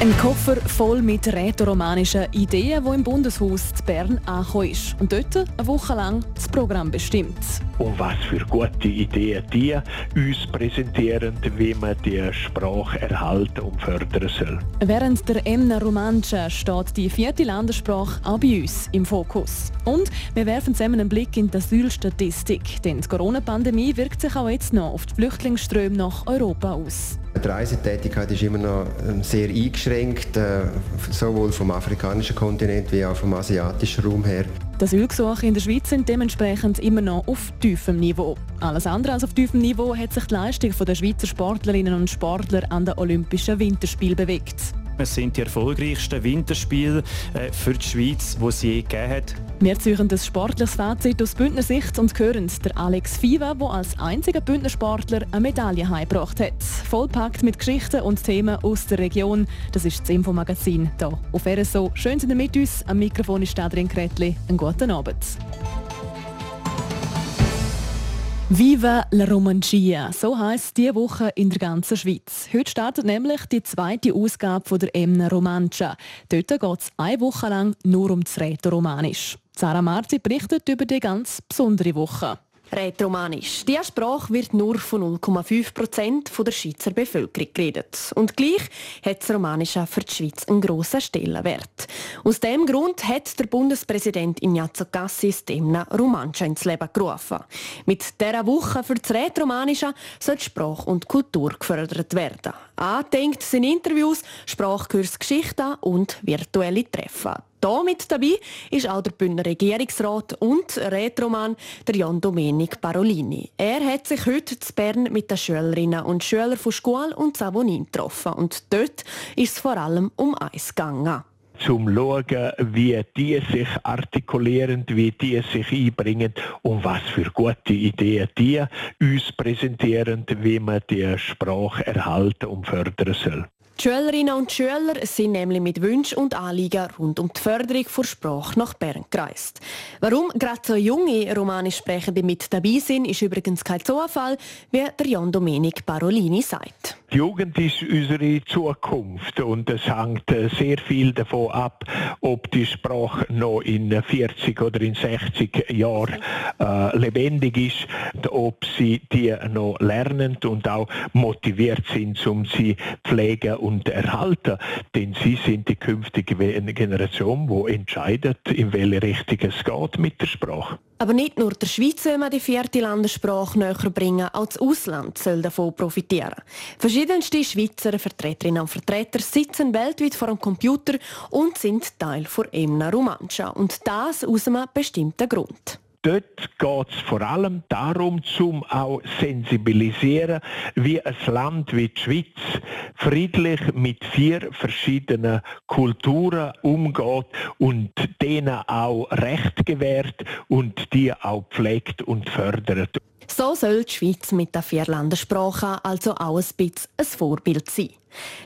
Ein Koffer voll mit rätoromanischen Ideen, wo im Bundeshaus zu Bern angekommen ist. Und dort eine Woche lang das Programm bestimmt. Und was für gute Ideen die uns präsentieren, wie man die Sprache erhalten und fördern soll. Während der Emna Romancia steht die vierte Landessprache auch bei uns im Fokus. Und wir werfen zusammen einen Blick in die Asylstatistik, denn die Corona-Pandemie wirkt sich auch jetzt noch auf die Flüchtlingsströme nach Europa aus. Die Reisetätigkeit ist immer noch ähm, sehr eingeschränkt, äh, sowohl vom afrikanischen Kontinent wie auch vom asiatischen Raum her. Die Asylgesuche in der Schweiz sind dementsprechend immer noch auf tiefem Niveau. Alles andere als auf tiefem Niveau hat sich die Leistung der Schweizer Sportlerinnen und Sportler an den Olympischen Winterspielen bewegt. Es sind die erfolgreichsten Winterspiele äh, für die Schweiz, die es je gegeben hat. Wir ziehen das sportliches Fazit aus Bündner Sicht und hören der Alex Fiva, der als einziger Bündner Sportler eine Medaille heimgebracht hat. Vollpackt mit Geschichten und Themen aus der Region. Das ist das Infomagazin hier auf RSO. Schön sind ihr mit uns. Am Mikrofon ist Adrian Kretli. Einen guten Abend. Viva la Romancia, so heisst diese Woche in der ganzen Schweiz. Heute startet nämlich die zweite Ausgabe der Emna Romancia. Dort geht es eine Woche lang nur um das Rätoromanisch. Sarah Marzi berichtet über die ganz besondere Woche. Rätoromanisch. Diese Sprache wird nur von 0,5 Prozent der Schweizer Bevölkerung geredet. Und gleich hat das Romanische für die Schweiz einen grossen Stellenwert. Aus diesem Grund hat der Bundespräsident Ignazio Cassis Demna Romancia ins Leben gerufen. Mit dieser Woche für das Rätoromanische soll Sprache und Kultur gefördert werden. Angedenkt sind Interviews, Sprachkurs, Geschichten und virtuelle Treffen. Hier mit dabei ist auch der Bündner Regierungsrat und Rätroman der Jan Domenic Parolini. Er hat sich heute zu Bern mit den Schülerinnen und Schülern von Schule und Savonin getroffen. Und dort ist es vor allem um eins gegangen zum schauen, wie die sich artikulieren, wie die sich einbringen und was für gute Ideen die uns präsentieren, wie man die Sprache erhalten und fördern soll. Die Schülerinnen und Schüler sind nämlich mit Wünschen und Anliegen rund um die Förderung der Sprache nach Bern gereist. Warum gerade so junge romanisch Sprechende mit dabei sind, ist übrigens kein Zufall, wie der Jan Domenic Parolini sagt. Die Jugend ist unsere Zukunft und es hängt äh, sehr viel davon ab, ob die Sprache noch in 40 oder in 60 Jahren äh, lebendig ist, ob sie die noch lernen und auch motiviert sind, um sie pflegen und erhalten. Denn sie sind die künftige Generation, die entscheidet, in welche Richtung es geht mit der Sprache. Aber nicht nur der Schweiz soll man die vierte Landessprache näher bringen, auch das Ausland soll davon profitieren. Verschiedenste Schweizer Vertreterinnen und Vertreter sitzen weltweit vor einem Computer und sind Teil der Emna Romancia. Und das aus einem bestimmten Grund dort geht es vor allem darum, zum auch sensibilisieren, wie ein Land wie die Schweiz friedlich mit vier verschiedenen Kulturen umgeht und denen auch Recht gewährt und die auch pflegt und fördert. So soll die Schweiz mit der Vierlandersprache also auch ein bisschen ein Vorbild sein.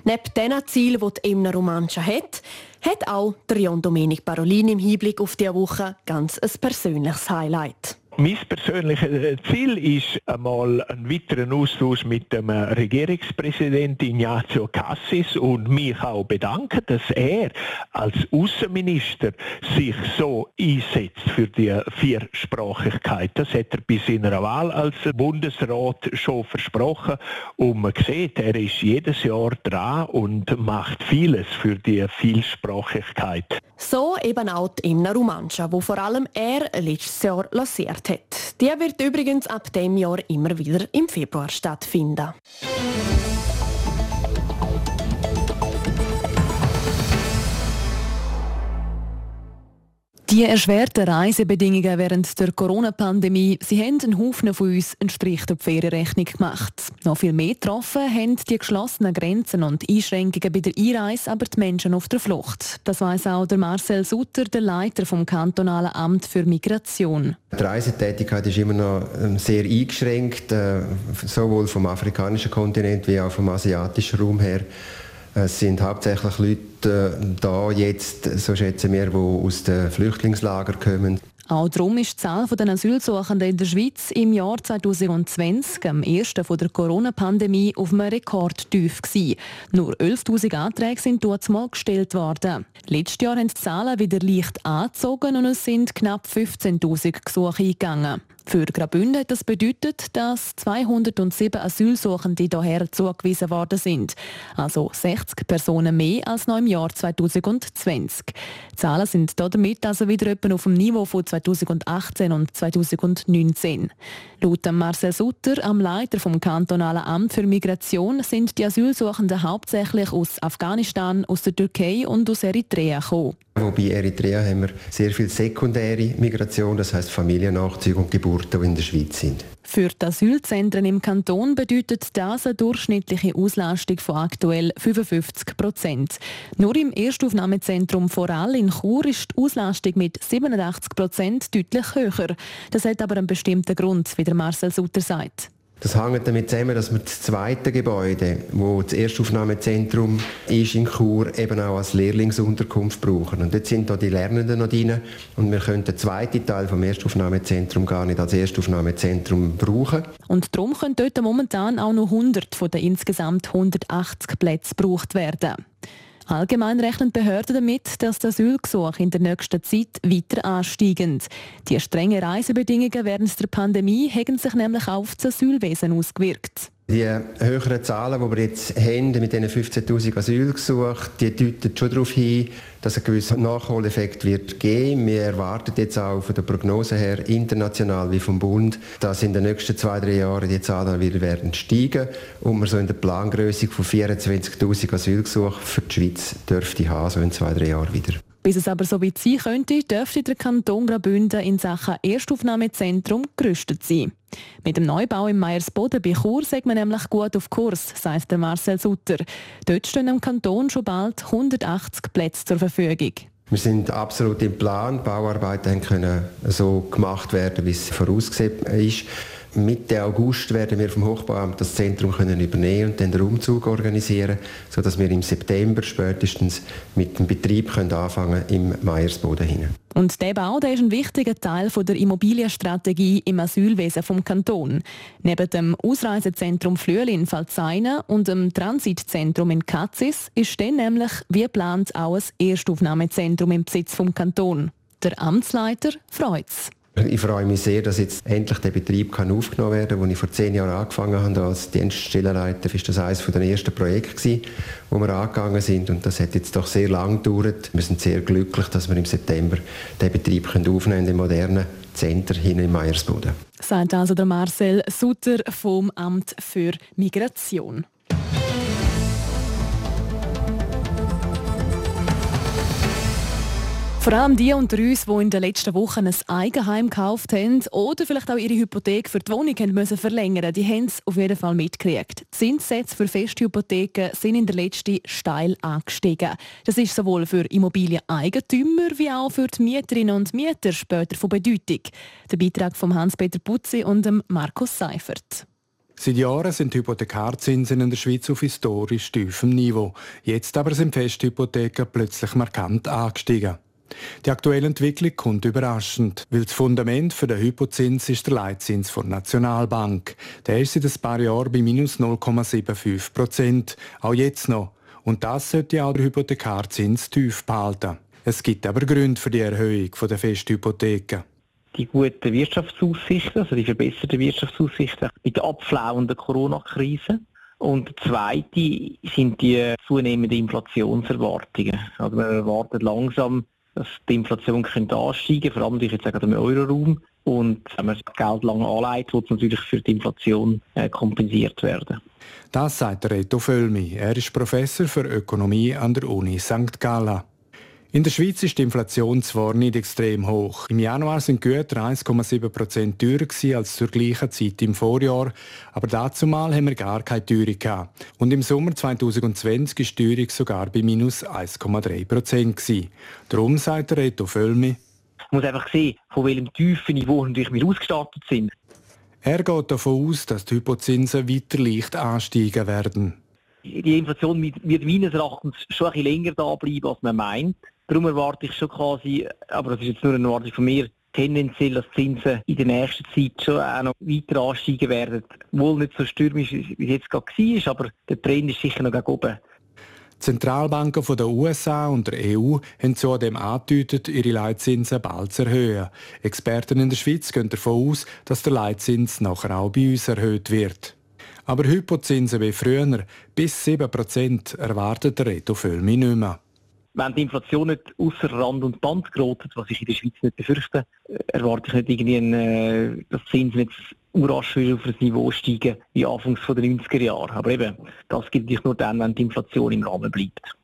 Neben diesen Zielen, die die Emner Romancia hat, hat auch der Jon Domenic Parolin im Hinblick auf diese Woche ganz ein persönliches Highlight. Mein persönliches äh, Ziel ist einmal einen weiteren Austausch mit dem äh, Regierungspräsidenten Ignazio Cassis und mich auch bedanken, dass er als Außenminister sich so einsetzt für die Viersprachigkeit. Das hat er bei seiner Wahl als Bundesrat schon versprochen und man sieht, er ist jedes Jahr dran und macht vieles für die Vielsprachigkeit. So eben auch die Imna Romancia, wo vor allem er letztes Jahr lanciert gemacht hat. Die wird übrigens ab dem Jahr immer wieder im Februar stattfinden. Die erschwerten Reisebedingungen während der Corona-Pandemie, sie haben einen Haufen von uns einen Strich der Ferienrechnung gemacht. Noch viel mehr getroffen haben die geschlossenen Grenzen und Einschränkungen bei der Einreise aber die Menschen auf der Flucht. Das weiß auch der Marcel Sutter, der Leiter vom kantonalen Amt für Migration. Die Reisetätigkeit ist immer noch ähm, sehr eingeschränkt, äh, sowohl vom afrikanischen Kontinent wie auch vom asiatischen Raum her. Es sind hauptsächlich Leute äh, da jetzt, so schätzen wir, die aus den Flüchtlingslagern kommen. Auch darum ist die Zahl der Asylsuchenden in der Schweiz im Jahr 2020, am ersten von der Corona-Pandemie, auf einem Rekordtief gewesen. Nur 11.000 Anträge sind dort mal gestellt worden. Letztes Jahr haben die Zahlen wieder leicht angezogen und es sind knapp 15.000 Gesuche eingegangen. Für Graubünden hat das bedeutet, dass 207 Asylsuchende hierher zugewiesen worden sind. Also 60 Personen mehr als noch im Jahr 2020. Die Zahlen sind damit also wieder etwa auf dem Niveau von 2018 und 2019. Laut Marcel Sutter, am Leiter vom kantonalen Amt für Migration, sind die Asylsuchenden hauptsächlich aus Afghanistan, aus der Türkei und aus Eritrea gekommen. Wobei Eritrea haben wir sehr viel sekundäre Migration, das heißt Familiennachzüge und Geburten, die in der Schweiz sind. Für die Asylzentren im Kanton bedeutet das eine durchschnittliche Auslastung von aktuell 55 Prozent. Nur im Erstaufnahmezentrum Voral in Chur ist die Auslastung mit 87 Prozent deutlich höher. Das hat aber einen bestimmten Grund, wie der Marcel Sutter sagt. Das hängt damit zusammen, dass wir das zweite Gebäude, wo das Erstaufnahmezentrum ist in Chur, eben auch als Lehrlingsunterkunft brauchen. Und dort sind da die Lernenden noch drin und wir können den zweiten Teil vom Erstaufnahmezentrum gar nicht als Erstaufnahmezentrum brauchen. Und darum können dort momentan auch noch 100 von den insgesamt 180 Plätzen gebraucht werden. Allgemein rechnen Behörden damit, dass das Asylgesuch in der nächsten Zeit weiter ansteigen. Die strengen Reisebedingungen während der Pandemie haben sich nämlich auf das Asylwesen ausgewirkt. Die höheren Zahlen, die wir jetzt haben, mit diesen 15'000 Asylgesuchen, die deuten schon darauf hin, dass ein gewisser Nachholeffekt wird geben. Wir erwarten jetzt auch von der Prognose her, international wie vom Bund, dass in den nächsten zwei, drei Jahren die Zahlen wieder werden steigen und wir so in der Plangröße von 24'000 Asylgesuchen für die Schweiz dürfte haben, so in zwei, drei Jahren wieder. Bis es aber so weit sein könnte, dürfte der Kanton Graubünden in Sachen Erstaufnahmezentrum gerüstet sein. Mit dem Neubau im Meiersboden bei Chur sagt man nämlich gut auf Kurs, sagt der Marcel Sutter. Dort stehen im Kanton schon bald 180 Plätze zur Verfügung. Wir sind absolut im Plan. Die Bauarbeiten können so gemacht werden, wie es vorausgesehen ist. Mitte August werden wir vom Hochbauamt das Zentrum können übernehmen und dann den Umzug organisieren, sodass wir im September spätestens mit dem Betrieb können anfangen im Meiersboden hinein. Und der Bau der ist ein wichtiger Teil der Immobilienstrategie im Asylwesen vom Kanton. Neben dem Ausreisezentrum Flüel in Pfalzeina und dem Transitzentrum in Katzis ist dann nämlich wie geplant auch ein Erstaufnahmezentrum im Besitz vom Kanton. Der Amtsleiter freut es. Ich freue mich sehr, dass jetzt endlich der Betrieb kann aufgenommen werden kann. Als ich vor zehn Jahren angefangen habe als Dienststellenleiter, war das eines der ersten Projekte, wo wir angegangen sind. Und das hat jetzt doch sehr lang gedauert. Wir sind sehr glücklich, dass wir im September den Betrieb aufnehmen können den modernen Center hin in Meiersboden. Sagt also der Marcel Sutter vom Amt für Migration. Vor allem die unter uns, die in den letzten Wochen ein Eigenheim gekauft haben oder vielleicht auch ihre Hypothek für die Wohnung haben müssen verlängern die haben es auf jeden Fall mitgekriegt. Die Zinssätze für Festhypotheken sind in der letzten steil angestiegen. Das ist sowohl für Immobilieneigentümer wie auch für die Mieterinnen und Mieter später von Bedeutung. Der Beitrag von Hans-Peter Putzi und Markus Seifert. Seit Jahren sind Hypothekarzinsen in der Schweiz auf historisch tiefem Niveau. Jetzt aber sind Festhypotheken plötzlich markant angestiegen. Die aktuelle Entwicklung kommt überraschend, weil das Fundament für den Hypozins ist der Leitzins der Nationalbank. Der ist seit ein paar Jahren bei minus 0,75 Prozent, auch jetzt noch. Und das sollte auch der Hypothekarzins tief behalten. Es gibt aber Gründe für die Erhöhung der Festhypotheken die guten Wirtschaftsaussichten, also die verbesserten Wirtschaftsaussichten mit der abflauenden Corona-Krise. Und das Zweite sind die zunehmenden Inflationserwartungen. Also man erwartet langsam dass die Inflation könnte ansteigen vor allem durch jetzt auch im Euroraum. Und wenn man das Geld lange anlegt, wird es natürlich für die Inflation äh, kompensiert werden. Das sagt Reto Völmi. Er ist Professor für Ökonomie an der Uni St. Gallen. In der Schweiz ist die Inflation zwar nicht extrem hoch. Im Januar sind Güter 1,7 Prozent teurer als zur gleichen Zeit im Vorjahr, aber dazu mal haben wir gar keine Teuerung gehabt. Und im Sommer 2020 ist die Teuerung sogar bei minus 1,3 Prozent Darum sagt der Reto Völmi. Man muss einfach sehen, von welchem tiefen Niveau natürlich wir ausgestattet sind. Er geht davon aus, dass die Hypozinsen weiter leicht ansteigen werden. Die Inflation wird meines Erachtens schon ein bisschen länger da bleiben, als man meint. Darum erwarte ich schon quasi, aber das ist jetzt nur eine Erwartung von mir, tendenziell, dass die Zinsen in der nächsten Zeit schon auch noch weiter ansteigen werden. Wohl nicht so stürmisch, wie es jetzt gerade war, aber der Trend ist sicher noch oben. Zentralbanken der USA und der EU haben zudem angedeutet, ihre Leitzinsen bald zu erhöhen. Experten in der Schweiz gehen davon aus, dass der Leitzins nachher auch bei uns erhöht wird. Aber Hypozinsen wie früher, bis 7% erwartet der Reto Völmi nicht mehr wenn die Inflation nicht außer Rand und Band gerät, was ich in der Schweiz nicht befürchte, erwarte ich nicht irgendwie, ein, äh, dass Zinsen jetzt urasch auf ein Niveau steigen wie Anfangs der 90er Jahre. Aber eben, das gibt es nur dann, wenn die Inflation im Rahmen bleibt.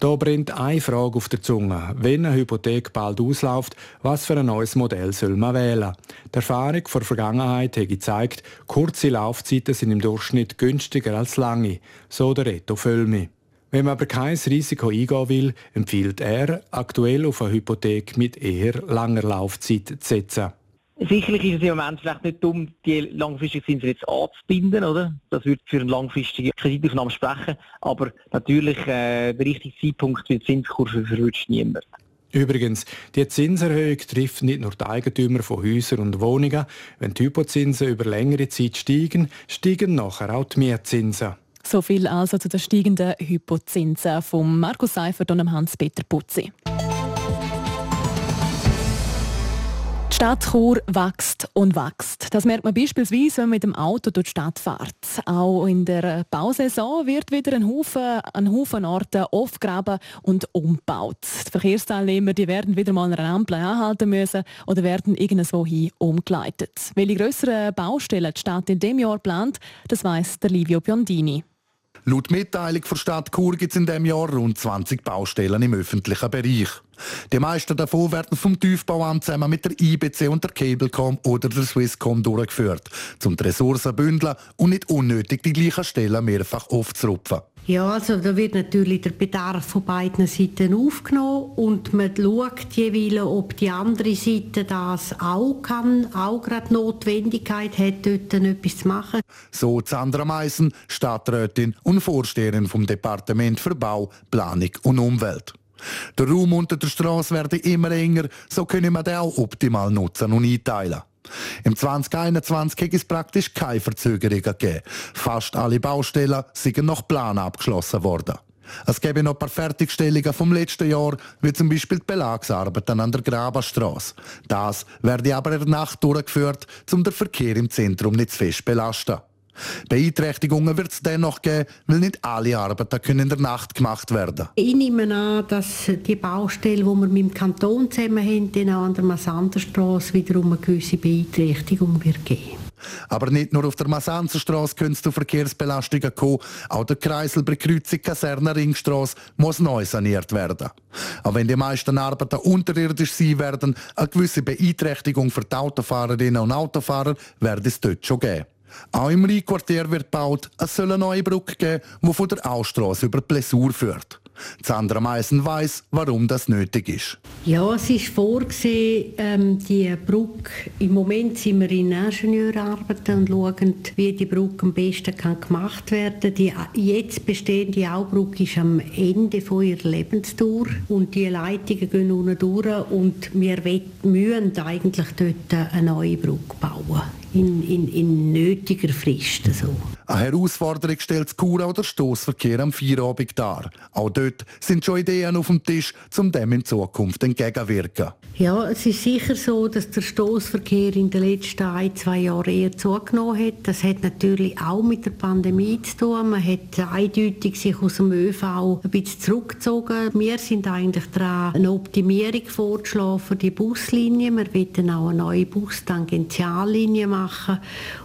Da brennt eine Frage auf der Zunge. Wenn eine Hypothek bald ausläuft, was für ein neues Modell soll man wählen? Die Erfahrung der Vergangenheit hat gezeigt, kurze Laufzeiten sind im Durchschnitt günstiger als lange, so der Reto Völmi. Wenn man aber kein Risiko eingehen will, empfiehlt er, aktuell auf eine Hypothek mit eher langer Laufzeit zu setzen. Sicherlich ist es im Moment vielleicht nicht dumm, die langfristigen Zinsen jetzt anzubinden, oder? Das würde für eine langfristige Kreditaufnahme sprechen. Aber natürlich, äh, der richtige Zeitpunkt für die Zinskurve verwünscht niemand. Übrigens, die Zinserhöhung trifft nicht nur die Eigentümer von Häusern und Wohnungen. Wenn die Hypozinsen über längere Zeit steigen, steigen nachher auch die Mietzinsen. So viel also zu den steigenden Hypozinsen von Markus Seifert und Hans-Peter Putzi. Die Stadt Chur wächst und wächst. Das merkt man beispielsweise, wenn man mit dem Auto durch die Stadt fährt. Auch in der Bausaison wird wieder ein Haufen, ein Haufen Orte aufgraben und umgebaut. Die Verkehrsteilnehmer die werden wieder mal an einer Ampel anhalten müssen oder werden irgendwo hin umgeleitet. Welche grösseren Baustellen die Stadt in diesem Jahr plant, das weiss der Livio Biondini. Laut Mitteilung der Stadt Chur gibt es in diesem Jahr rund 20 Baustellen im öffentlichen Bereich. Die meisten davon werden vom Tiefbauamt zusammen mit der IBC und der Cablecom oder der Swisscom durchgeführt, um die Ressourcen bündeln und nicht unnötig die gleichen Stellen mehrfach aufzurupfen. Ja, also da wird natürlich der Bedarf von beiden Seiten aufgenommen und man schaut jeweils, ob die andere Seite das auch kann, auch gerade Notwendigkeit hat, dort etwas zu machen. So Sandra Meissen, Stadträtin und Vorsteherin vom Departement für Bau, Planung und Umwelt. Der Raum unter der Straße werde immer enger, so können wir den auch optimal nutzen und einteilen. Im 2021 hat es praktisch keine Verzögerungen gegeben. Fast alle Baustellen sind nach Plan abgeschlossen worden. Es gäbe noch ein paar Fertigstellungen vom letzten Jahr, wie zum Beispiel die Belagsarbeiten an der Grabenstraße. Das werde aber in der Nacht durchgeführt, um den Verkehr im Zentrum nicht zu fest belasten. Beeinträchtigungen wird es dennoch geben, weil nicht alle Arbeiten können in der Nacht gemacht werden Ich nehme an, dass die Baustelle, die wir mit dem Kanton zusammen haben, dann auch an der Massanderstrasse wiederum eine gewisse Beeinträchtigung wird geben. Aber nicht nur auf der Massanzerstraße können es zu Verkehrsbelastungen kommen. Auch der Kreisel bei Kreuzung Kaserne Ringstraße muss neu saniert werden. Auch wenn die meisten Arbeiten unterirdisch sein werden, eine gewisse Beeinträchtigung für die Autofahrerinnen und Autofahrer wird es dort schon geben. Auch im Rheinquartier wird gebaut, es soll eine neue Brücke geben, die von der Ausstrasse über die Plessur führt. Sandra Meissen weiss, warum das nötig ist. Ja, es ist vorgesehen, ähm, die Brücke. Im Moment sind wir in Ingenieurarbeiten und schauen, wie die Brücke am besten kann gemacht werden Die jetzt bestehende Aubrücke ist am Ende von ihrer Lebensdauer und die Leitungen gehen unten durch und wir müssen eigentlich dort eine neue Brücke bauen in, in, in nötiger Frist. So. Eine Herausforderung stellt das Kura oder Stossverkehr am Feierabend dar. Auch dort sind schon Ideen auf dem Tisch, um dem in Zukunft entgegenwirken. Ja, es ist sicher so, dass der Stoßverkehr in den letzten ein, zwei Jahren eher zugenommen hat. Das hat natürlich auch mit der Pandemie zu tun. Man hat eindeutig sich aus dem ÖV ein bisschen zurückgezogen. Wir sind eigentlich daran, eine Optimierung vorzuschlagen für die Buslinie. Wir wollen auch eine neue Bustangentiallinie machen.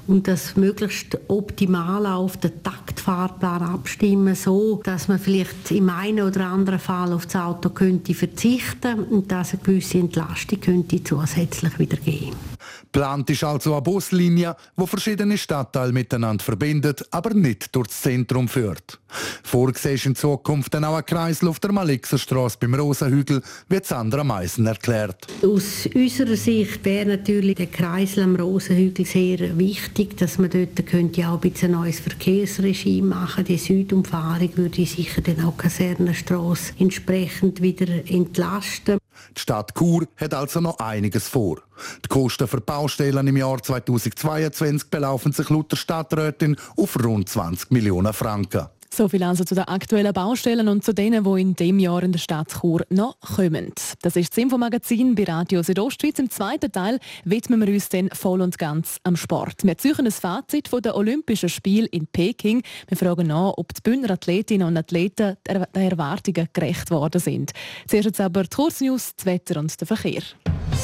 Und das möglichst optimal auf den Taktfahrplan abstimmen, so dass man vielleicht im einen oder anderen Fall auf das Auto könnte verzichten und dass eine gewisse Entlastung könnte zusätzlich wieder geben. Plant ist also eine Buslinie, wo verschiedene Stadtteile miteinander verbindet, aber nicht durchs Zentrum führt. Vorgesehen ist in Zukunft dann auch ein Kreislauf der Malixerstraße beim Rosenhügel, wie Sandra Meisen erklärt. Aus unserer Sicht wäre natürlich der Kreisel am Rosenhügel sehr wichtig, dass man dort könnte auch ein bisschen neues Verkehrsregime machen. Die Südumfahrung würde sicher dann auch Kasernenstraße entsprechend wieder entlasten. Die Stadt Chur hat also noch einiges vor. Die Kosten für Baustellen im Jahr 2022 belaufen sich laut der Stadträtin auf rund 20 Millionen Franken. So viel also zu den aktuellen Baustellen und zu denen, die in dem Jahr in der Stadt Chur noch kommen. Das ist das Infomagazin bei Radio Südostschweiz. Im zweiten Teil widmen wir uns dann voll und ganz am Sport. Wir ziehen ein Fazit von den Olympischen Spielen in Peking. Wir fragen nach, ob die Bündner Athletinnen und Athleten den Erwartungen gerecht worden sind. Zuerst jetzt aber die Kurznews, das Wetter und der Verkehr.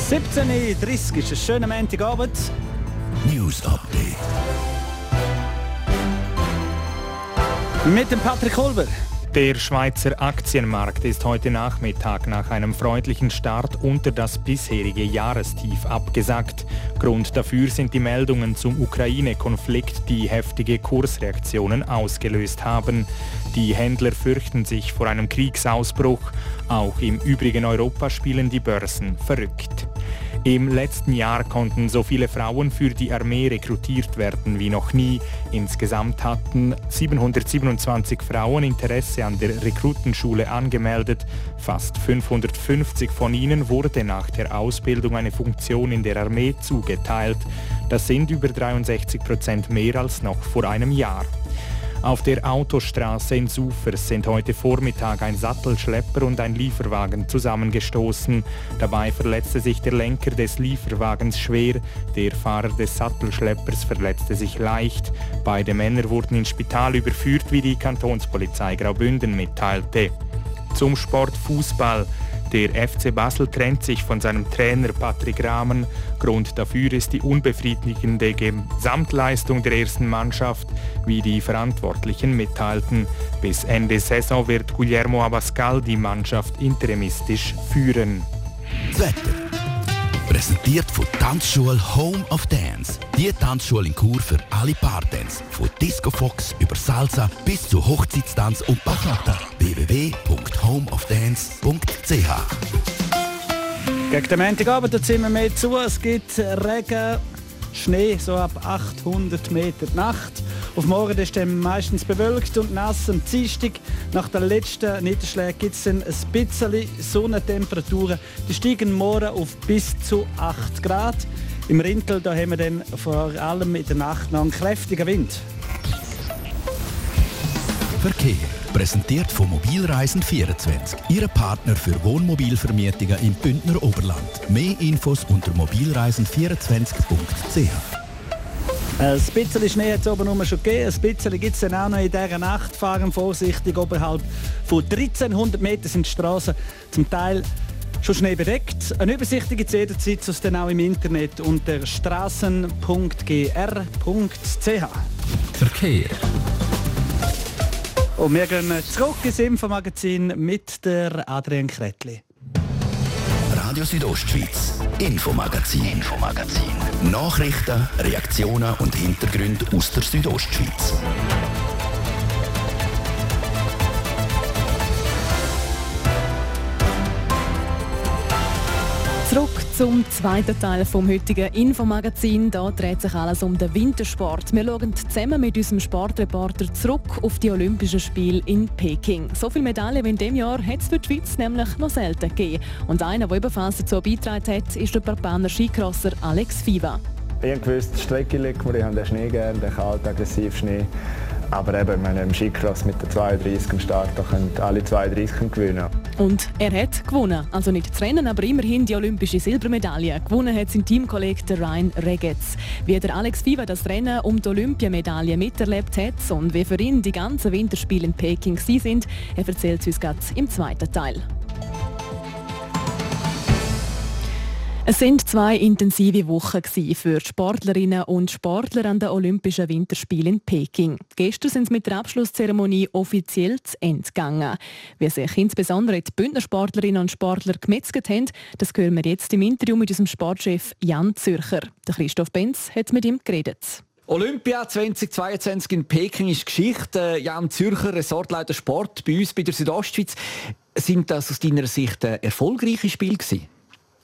17.30 Uhr ist ein schöner Montagabend. News Update. Mit dem Patrick Holber. Der Schweizer Aktienmarkt ist heute Nachmittag nach einem freundlichen Start unter das bisherige Jahrestief abgesackt. Grund dafür sind die Meldungen zum Ukraine-Konflikt, die heftige Kursreaktionen ausgelöst haben. Die Händler fürchten sich vor einem Kriegsausbruch. Auch im übrigen Europa spielen die Börsen verrückt. Im letzten Jahr konnten so viele Frauen für die Armee rekrutiert werden wie noch nie. Insgesamt hatten 727 Frauen Interesse an der Rekrutenschule angemeldet. Fast 550 von ihnen wurde nach der Ausbildung eine Funktion in der Armee zugeteilt. Das sind über 63 Prozent mehr als noch vor einem Jahr. Auf der Autostraße in Sufers sind heute Vormittag ein Sattelschlepper und ein Lieferwagen zusammengestoßen. Dabei verletzte sich der Lenker des Lieferwagens schwer, der Fahrer des Sattelschleppers verletzte sich leicht. Beide Männer wurden ins Spital überführt, wie die Kantonspolizei Graubünden mitteilte. Zum Sport Fußball. Der FC Basel trennt sich von seinem Trainer Patrick Rahmen. Grund dafür ist die unbefriedigende Gesamtleistung der ersten Mannschaft, wie die Verantwortlichen mitteilten. Bis Ende Saison wird Guillermo Abascal die Mannschaft interimistisch führen. Wetter. Präsentiert von Tanzschule Home of Dance. Die Tanzschule in Kur für alle Partens. Von Disco Fox über Salsa bis zu Hochzeitstanz und Bachata. www.homeofdance.ch Gegen den Montagabend ziehen wir mehr zu. Es gibt Regen, Schnee, so ab 800 Meter Nacht. Auf morgen ist es meistens bewölkt und nass. Am Dienstag, nach den letzten Niederschlägen, gibt es ein bisschen Sonnentemperaturen. Die steigen morgen auf bis zu 8 Grad. Im Rintel da haben wir dann vor allem in der Nacht noch einen kräftigen Wind. Verkehr. Präsentiert von Mobilreisen24. Ihre Partner für Wohnmobilvermietungen im Bündner Oberland. Mehr Infos unter mobilreisen24.ch. Ein bisschen Schnee hat es oben rum schon gegeben, ein bisschen gibt es dann auch noch in dieser Nacht. Fahren vorsichtig, oberhalb von 1300 Metern sind die Straßen zum Teil schon Schnee bedeckt. Eine Übersicht gibt es jederzeit sonst dann auch im Internet unter strassen.gr.ch. Verkehr. Und wir gehen zurück ins Infomagazin mit der Adrian Kretli. Radio Südostschweiz, Infomagazin, Infomagazin. Nachrichten, Reaktionen und Hintergründe aus der Südostschweiz. Zum zweiten Teil vom heutigen Infomagazin. Da dreht sich alles um den Wintersport. Wir schauen zusammen mit unserem Sportreporter zurück auf die Olympischen Spiele in Peking. So viele Medaillen wie in diesem Jahr hat es für die Schweiz nämlich noch selten gegeben. Und einer, der ebenfalls dazu beigetragen hat, ist der Barbaner Skicrosser Alex Fiva. Ich habe gewusst, die Strecke liegt mir, ich habe den Schnee gerne, den kalten, aggressiven Schnee. Aber eben, wenn im Skicross mit der 32 am Start, da können alle 32 gewinnen. Und er hat gewonnen. Also nicht das Rennen, aber immerhin die olympische Silbermedaille. Gewonnen hat sein Teamkollege Ryan Regetz. Wie der Alex Fiva das Rennen um die Olympiamedaille miterlebt hat und wie für ihn die ganzen Winterspiele in Peking sind, er erzählt uns gerade im zweiten Teil. Es sind zwei intensive Wochen für Sportlerinnen und Sportler an den Olympischen Winterspielen in Peking. Gestern sind sie mit der Abschlusszeremonie offiziell zu Ende gegangen. Wie sich insbesondere die Bündnersportlerinnen und Sportler gemetzelt haben, das hören wir jetzt im Interview mit unserem Sportchef Jan Zürcher. Christoph Benz hat mit ihm geredet. Olympia 2022 in Peking ist Geschichte. Jan Zürcher, Resortleiter Sport bei uns bei der Südostschweiz. Sind das aus deiner Sicht erfolgreiche Spiele gewesen?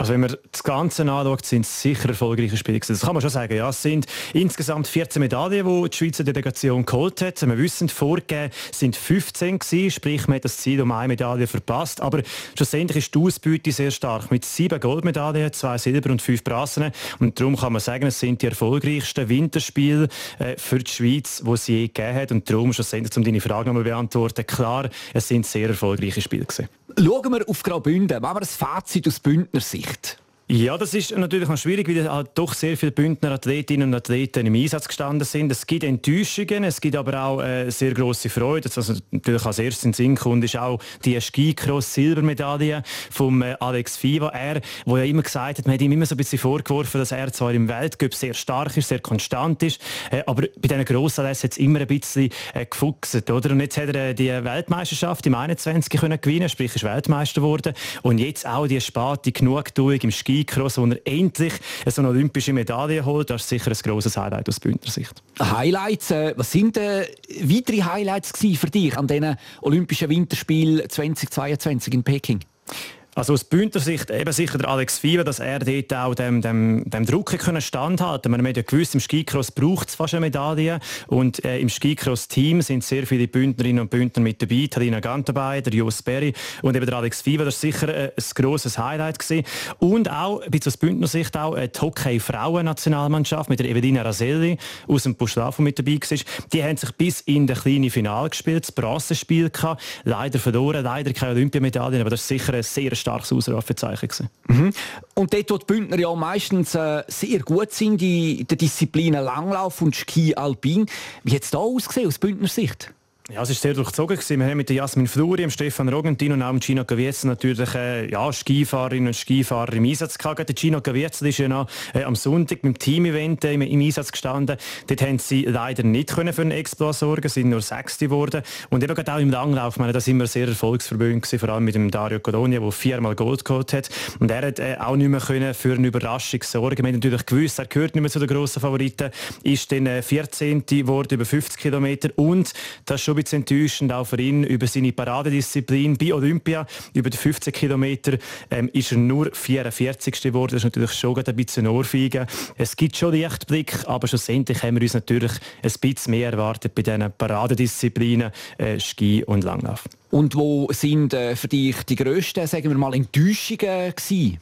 Also wenn man das Ganze anschaut, sind es sicher erfolgreiche Spiele Das kann man schon sagen. Ja, es sind insgesamt 14 Medaillen, die die Schweizer Delegation geholt hat. Wir wissen, vorgegeben sind 15 gewesen, sprich man hat das Ziel um eine Medaille verpasst. Aber schlussendlich ist die Ausbeute sehr stark mit sieben Goldmedaillen, zwei Silber und fünf Bronzen. Und darum kann man sagen, es sind die erfolgreichsten Winterspiele äh, für die Schweiz, die sie je gegeben hat. Und darum schlussendlich, um deine Frage nochmal beantworten, klar, es sind sehr erfolgreiche Spiele gewesen. Schauen wir auf Graubünden. Machen wir ein Fazit aus Bündner Sicht. Recht ja, das ist natürlich noch schwierig, weil halt doch sehr viele Bündner Athletinnen und Athleten im Einsatz gestanden sind. Es gibt Enttäuschungen, es gibt aber auch äh, sehr große Freude. Also natürlich als erstes in den Sinn kommt, ist auch die Skicross-Silbermedaille vom äh, Alex Fiva. Er, wo ja immer gesagt hat, man hat ihm immer so ein bisschen vorgeworfen, dass er zwar im Weltcup sehr stark ist, sehr konstant ist, äh, aber bei diesen grossen Lässen hat es immer ein bisschen äh, gefuchst, oder? Und jetzt hat er äh, die Weltmeisterschaft im 21 können gewinnen, sprich ist Weltmeister geworden. Und jetzt auch die späte Genugtuung im Ski Skicross, wo er endlich so eine olympische Medaille holt. Das ist sicher ein grosses Highlight aus Bündner Sicht. Highlights, äh, was sind äh, weitere Highlights für dich an diesen Olympischen Winterspielen 2022 in Peking? Also aus Bündner Sicht eben sicher der Alex Fiva, dass er dort auch dem, dem, dem Druck können standhalten Man hat ja gewusst, im Skicross braucht es fast eine Medaille und äh, im Skicross-Team sind sehr viele Bündnerinnen und Bündner mit dabei. Talina Gant dabei, der Jos Berry und eben der Alex Fiva. Das war sicher äh, ein grosses Highlight gewesen. Und auch, ein bisschen aus Bündner Sicht auch, äh, die Hockey-Frauen-Nationalmannschaft mit der Evelina Raselli aus dem Postlafu mit dabei war. Die haben sich bis in das kleine Finale gespielt, das Bronzespiel. Leider verloren, leider keine Olympiamedaille, aber das ist sicher ein sehr starkes Ausrufezeichen. Mhm. Und dort, wo die Bündner ja meistens äh, sehr gut sind in den Disziplinen Langlauf und Ski Alpin, wie hat es da ausgesehen aus Bündner Sicht? Ja, es war sehr durchzogen. Wir haben mit Jasmin Fluri, dem Stefan Rogentin und auch mit Gino Gavietz natürlich äh, ja, Skifahrerinnen und Skifahrer im Einsatz gehabt. Der Gino Gavietz ist ja noch äh, am Sonntag beim Team-Event äh, im, im, Einsatz gestanden. Dort haben sie leider nicht können für einen Exploit sorgen, sind nur Sechste geworden. Und eben auch im Langlauf, meine, da sind wir sehr erfolgsverböhnt vor allem mit dem Dario Colonia, der viermal Gold geholt hat. Und er hat äh, auch nicht mehr können für eine Überraschung sorgen. Wir haben natürlich gewusst, er gehört nicht mehr zu den grossen Favoriten, ist dann äh, 14. geworden über 50 Kilometer und das schon bisschen enttäuschend auch für ihn über seine Paradedisziplin. Bei Olympia über die 15 Kilometer ähm, ist er nur 44. geworden. Das ist natürlich schon ein bisschen Ohrfeigen. Es gibt schon Lichtblick, aber schlussendlich haben wir uns natürlich ein bisschen mehr erwartet bei diesen Paradedisziplinen äh, Ski und Langlauf. Und wo sind äh, für dich die grössten, sagen wir mal, Enttäuschungen gewesen?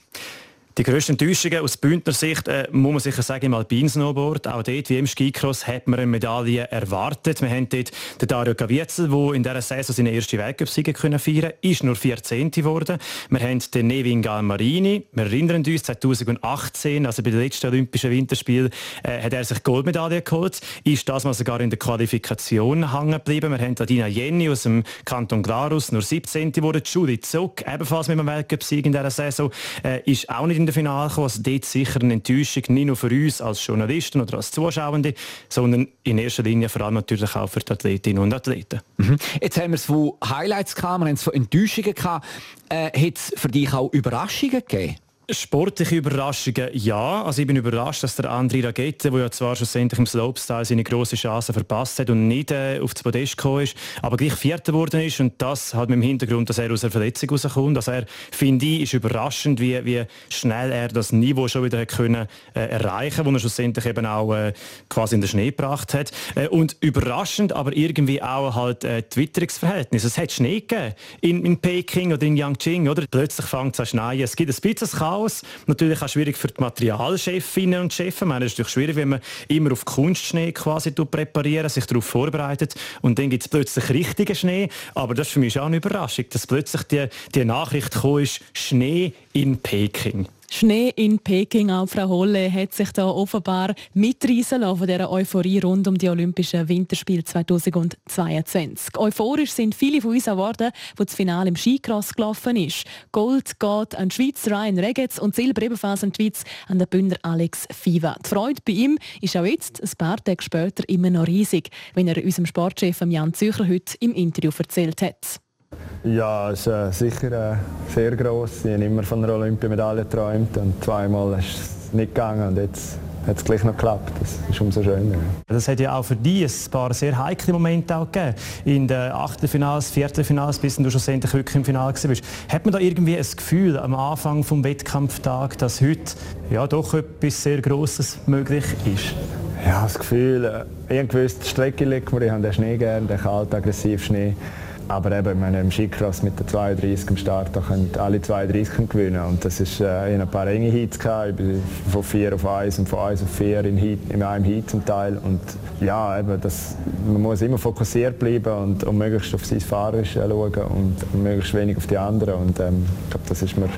Die grössten Enttäuschungen aus Bündner Sicht äh, muss man sicher sagen im Alpinsnowboard. Auch dort wie im Skicross hat man eine Medaille erwartet. Wir haben dort den Dario Gavietzel, der in dieser Saison seine erste Weltcup-Siege feiern konnte, ist nur 14. geworden. Wir haben den Nevin Galmarini. Wir erinnern uns, 2018, also bei den letzten Olympischen Winterspielen, äh, hat er sich Goldmedaille geholt. Ist das mal sogar in der Qualifikation hängen geblieben. Wir haben Adina Jenny aus dem Kanton Glarus, nur 17. geworden. Julie Zuck, ebenfalls mit einem Weltcup-Sieg in dieser Saison, äh, ist auch nicht in Finale gekommen. Also dort sicher eine Enttäuschung, nicht nur für uns als Journalisten oder als Zuschauende, sondern in erster Linie vor allem natürlich auch für die Athletinnen und Athleten. Mhm. Jetzt haben wir es von Highlights gehabt, wir haben es von Enttäuschungen gehabt. Äh, Hat es für dich auch Überraschungen gegeben? Sportliche Überraschungen, ja. Also ich bin überrascht, dass der André Ragette, der ja zwar schlussendlich im Slopestyle seine grosse Chance verpasst hat und nicht äh, auf das Podest gekommen ist, aber gleich Vierter geworden ist und das hat mit dem Hintergrund, dass er aus einer Verletzung rauskommt. Also er, finde ich, ist überraschend, wie, wie schnell er das Niveau schon wieder können, äh, erreichen wo er schlussendlich eben auch äh, quasi in den Schnee gebracht hat. Äh, und überraschend, aber irgendwie auch halt äh, die Witterungsverhältnisse. Es hat Schnee gegeben in, in Peking oder in Yangqing, oder? Plötzlich fängt es an schneien. Es gibt ein bisschen Chaos Chaos. Natürlich auch schwierig für die Materialchefinnen und meine, es ist natürlich schwierig, wenn man immer auf Kunstschnee quasi präpariert, sich darauf vorbereitet und dann gibt es plötzlich richtigen Schnee. Aber das ist für mich auch eine Überraschung, dass plötzlich die, die Nachricht gekommen ist, Schnee in Peking. Schnee in Peking, auch Frau Holle hat sich da offenbar mitreißen lassen von dieser Euphorie rund um die Olympischen Winterspiele 2022. Euphorisch sind viele von uns geworden, wo das Finale im Skicross gelaufen ist. Gold geht an die Schweiz Ryan Regetz und Silber ebenfalls an die Schweiz an den Bündner Alex Fiva. Die Freude bei ihm ist auch jetzt, ein paar Tage später, immer noch riesig, wenn er unserem Sportchef Jan Zücher heute im Interview erzählt hat. Ja, es ist äh, sicher äh, sehr gross. Ich habe immer von einer Olympiamedaille geträumt und zweimal ist es nicht gegangen und jetzt hat es gleich noch geklappt. Das ist umso schöner. Das hat ja auch für dich ein paar sehr heikle Momente auch gegeben. In den Achtelfinals, Viertelfinals, bis du schlussendlich wirklich im Finale bist. Hat man da irgendwie ein Gefühl am Anfang des Wettkampftag, dass heute ja, doch etwas sehr Grosses möglich ist? Ja, das Gefühl, äh, habe gewusst, die Strecke liegt mir, ich habe den Schnee gerne, den kalten, aggressiven Schnee. Aber eben, ich meine, im Skicross mit der 32 am Start, da können alle 32 gewinnen. Und das ist, äh, in ein paar enge Heats gehabt. Ich von 4 auf 1 und von 1 auf 4 in, Heat, in einem Heat zum Teil. Und ja, eben, das, man muss immer fokussiert bleiben und, und möglichst auf sein Fahrerische schauen und möglichst wenig auf die anderen. Und ähm, ich glaube, das ist mir,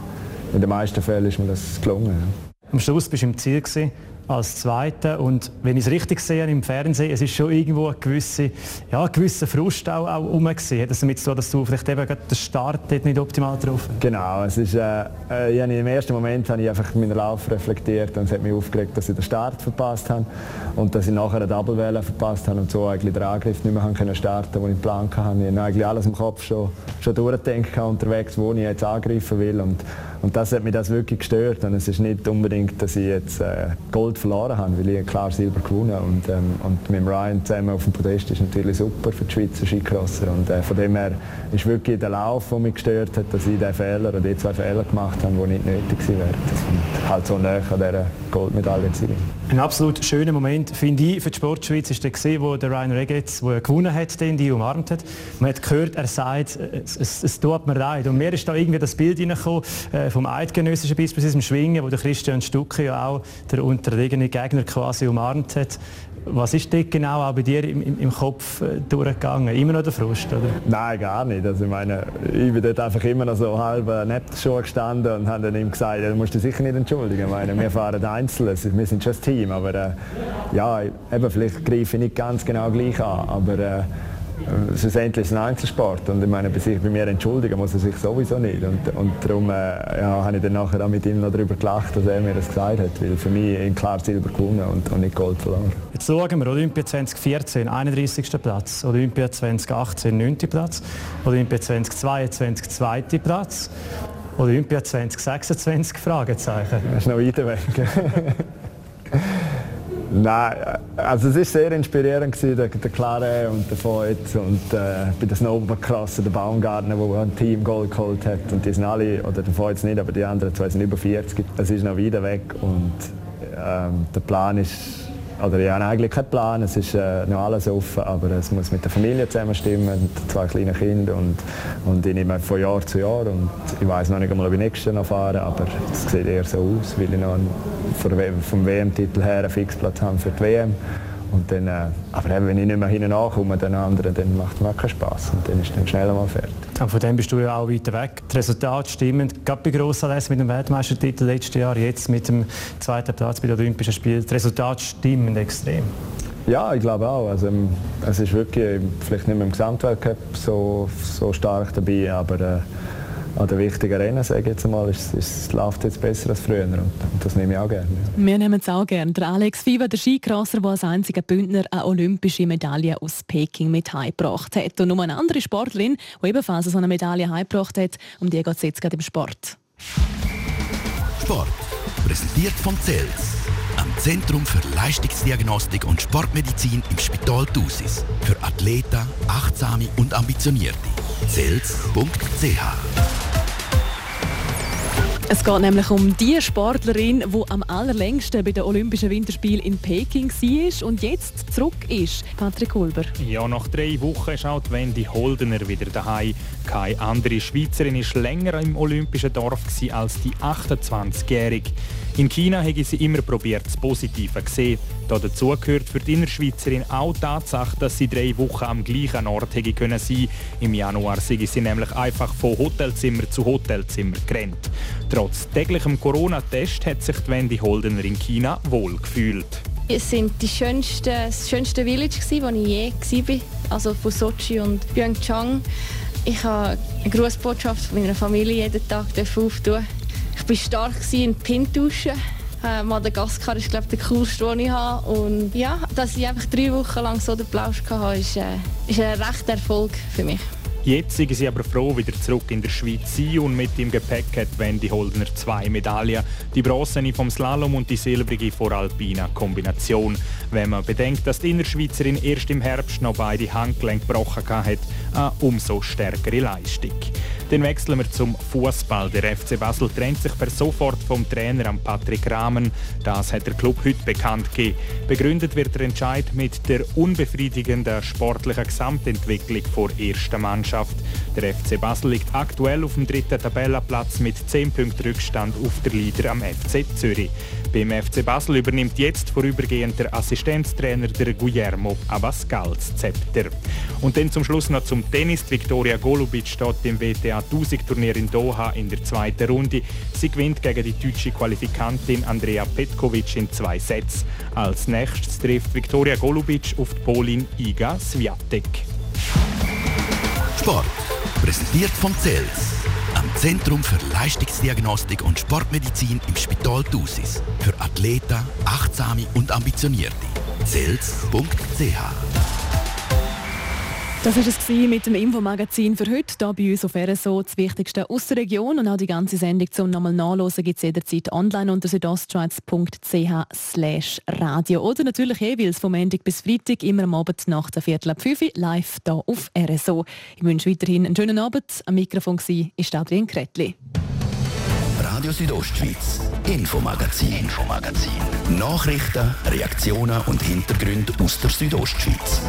in den meisten Fällen ist mir das gelungen. Am Schluss bist du im Ziel gewesen als Zweiter. Und wenn ich es richtig sehe im Fernsehen, es ist schon irgendwo ein gewisser, ja, ein Frust auch, auch rum gewesen. Hat das damit tun, dass du vielleicht eben den Start nicht optimal getroffen Genau, es ist, äh, äh ich im ersten Moment habe ich einfach meinen Lauf reflektiert und es hat mich aufgeregt, dass ich den Start verpasst habe und dass ich nachher eine Doppelwelle verpasst habe und so eigentlich den Angriff nicht mehr haben können starten, den ich geplant hatte. Ich habe eigentlich alles im Kopf schon, schon durchgedacht unterwegs, wo ich jetzt angreifen will und und das hat mich das wirklich gestört. Und es ist nicht unbedingt, dass ich jetzt äh, Gold verloren habe, weil ich klar Silber gewonnen habe. Und, ähm, und mit Ryan zusammen auf dem Podest ist natürlich super für die Schweizer Skicrosser. Und äh, von dem her ist wirklich der Lauf, der mich gestört hat, dass ich diesen Fehler oder die zwei Fehler gemacht habe, die nicht nötig gewesen wären. Und halt so näher an dieser Goldmedaille zu sein. Ein absolut schöner Moment, finde ich, für die Sportschweiz ist der wo der Ryan Regetz, wo er gewonnen hat, den die umarmt hat. Man hat gehört, er sagt, es, es, es tut mir leid. Und mir ist da irgendwie das Bild hineingekommen, äh, vom eidgenössischen bis zum Schwingen, wo der Christian Stucke ja auch der unterlegene Gegner quasi umarmt hat. Was ist dort genau auch bei dir im, im, im Kopf äh, durchgegangen? Immer noch der Frust, oder? Nein, gar nicht. Also ich meine, ich bin dort einfach immer noch so halb äh, neben der Schuhe gestanden und habe dann ihm gesagt, du musst dich sicher nicht entschuldigen. Ich meine, wir fahren einzeln, wir sind schon ein Team, aber äh, ja, eben, vielleicht greife ich nicht ganz genau gleich an, aber äh, äh, schlussendlich ist es ein Einzelsport und ich meine, bei sich bei mir entschuldigen muss er sich sowieso nicht und, und darum äh, ja, habe ich dann nachher mit ihm noch darüber gelacht, dass er mir das gesagt hat, weil für mich in klar Silber gewonnen und, und nicht Gold verloren. Jetzt schauen wir, Olympia 2014, 31. Platz, Olympia 2018, 9. Platz, Olympia 2022, 2. Platz, Olympia 2026, Fragezeichen. Das ist noch weiter weg. Nein, also es war sehr inspirierend, gewesen, der, der Clare und der Voigt und äh, bei den Snowboardcrossen der Baumgartner, der ein Team Gold geholt hat. Und die sind alle, oder der Voigt nicht, aber die anderen zwei sind über 40. Es ist noch wieder weg und ähm, der Plan ist oder ich habe eigentlich keinen Plan, es ist äh, noch alles offen, aber es muss mit der Familie zusammen stimmen, mit zwei kleinen Kindern und, und ich nehme von Jahr zu Jahr und ich weiß noch nicht einmal, ob ich nächstes Jahr fahre, aber es sieht eher so aus, weil ich noch einen, vom WM-Titel her einen Fixplatz habe für die WM. Und dann, äh, aber wenn ich nicht mehr hinten ankomme, dann macht es mir keinen Spass und dann ist dann schnell mal fertig. Und von dem bist du ja auch weiter weg. Die Resultate stimmen, gerade bei Grossanlässen mit dem Weltmeistertitel letztes Jahr, jetzt mit dem zweiten Platz bei den Olympischen Spielen, die Resultate stimmen extrem. Ja, ich glaube auch. Also, ähm, es ist wirklich, vielleicht nicht mehr im Gesamtweltcup so, so stark dabei, aber äh, an den wichtigen Rennen, sage ich jetzt mal, ist, ist, es läuft jetzt besser als früher und, und das nehme ich auch gerne. Ja. Wir nehmen es auch gerne. Der Alex Fiva, der Skikrosser, der als einziger Bündner eine olympische Medaille aus Peking mit heimgebracht hat. Und nur eine andere Sportlerin, die ebenfalls so eine Medaille heimgebracht hat, um die geht es jetzt gerade im Sport. Sport, präsentiert von CELS, am Zentrum für Leistungsdiagnostik und Sportmedizin im Spital Thusis. Für Athleten, Achtsame und Ambitionierte. CELS.ch es geht nämlich um die Sportlerin, die am allerlängsten bei den Olympischen Winterspielen in Peking war und jetzt zurück ist. Patrick Hulber. Ja, nach drei Wochen ist auch Wendy Holdener wieder daheim. Keine andere Schweizerin war länger im Olympischen Dorf als die 28-Jährige. In China habe sie immer probiert, das Positive zu sehen. Dazu gehört für die Innerschweizerin auch die Tatsache, dass sie drei Wochen am gleichen Ort hätte können sein. Im Januar sei sie nämlich einfach von Hotelzimmer zu Hotelzimmer gerannt. Trotz täglichem Corona-Test hat sich die Wendy Holdener in China wohl gefühlt. Es sind die schönsten, das schönste Village, wo ich je war, also von Sochi und Pyeongchang. Ich habe eine Grußbotschaft von meiner Familie jeden Tag auftun. Ich war stark in Pintuschen. Äh, Madagaskar ist glaube der coolste, den ich habe. Und ja, dass ich einfach drei Wochen lang so den Plausch hatte, ist, äh, ist ein rechter Erfolg für mich. Jetzt sind sie aber froh, wieder zurück in der Schweiz zu sein und mit dem Gepäck hat Wendy Holdner zwei Medaillen. Die bronzene vom Slalom und die silbrige vor Alpina Kombination. Wenn man bedenkt, dass die Innerschweizerin erst im Herbst noch beide Handgelenke gebrochen hat, eine umso stärkere Leistung. Dann wechseln wir zum Fußball. Der FC Basel trennt sich per sofort vom Trainer Patrick Rahmen. Das hat der Club heute bekannt gegeben. Begründet wird der Entscheid mit der unbefriedigenden sportlichen Gesamtentwicklung vor erster Mannschaft. Der FC Basel liegt aktuell auf dem dritten Tabellenplatz mit 10 Punkten Rückstand auf der Leader am FC Zürich. Beim FC Basel übernimmt jetzt vorübergehend der Assistenztrainer der Guillermo Abascal das Zepter. Und dann zum Schluss noch zum Tennis. Victoria Golubic steht im WTA 1000 Turnier in Doha in der zweiten Runde. Sie gewinnt gegen die deutsche Qualifikantin Andrea Petkovic in zwei Sätzen. Als nächstes trifft Viktoria Golubic auf die Polin Iga Swiatek. Sport. Präsentiert von CELS. Am Zentrum für Leistungsdiagnostik und Sportmedizin im Spital Thusis. Für Athleten, Achtsame und Ambitionierte. CELS.ch das war es mit dem Infomagazin für heute. Hier bei uns auf RSO das Wichtigste aus der Region. Und auch die ganze Sendung zum nochmal nachlesen gibt es jederzeit online unter südostschweiz.ch radio. Oder natürlich jeweils vom Montag bis Freitag, immer am Abend nach der Viertel ab 5 live hier auf RSO. Ich wünsche weiterhin einen schönen Abend. Am Mikrofon war Adrian Kretli. Radio Südostschweiz, Infomagazin, Infomagazin. Nachrichten, Reaktionen und Hintergründe aus der Südostschweiz.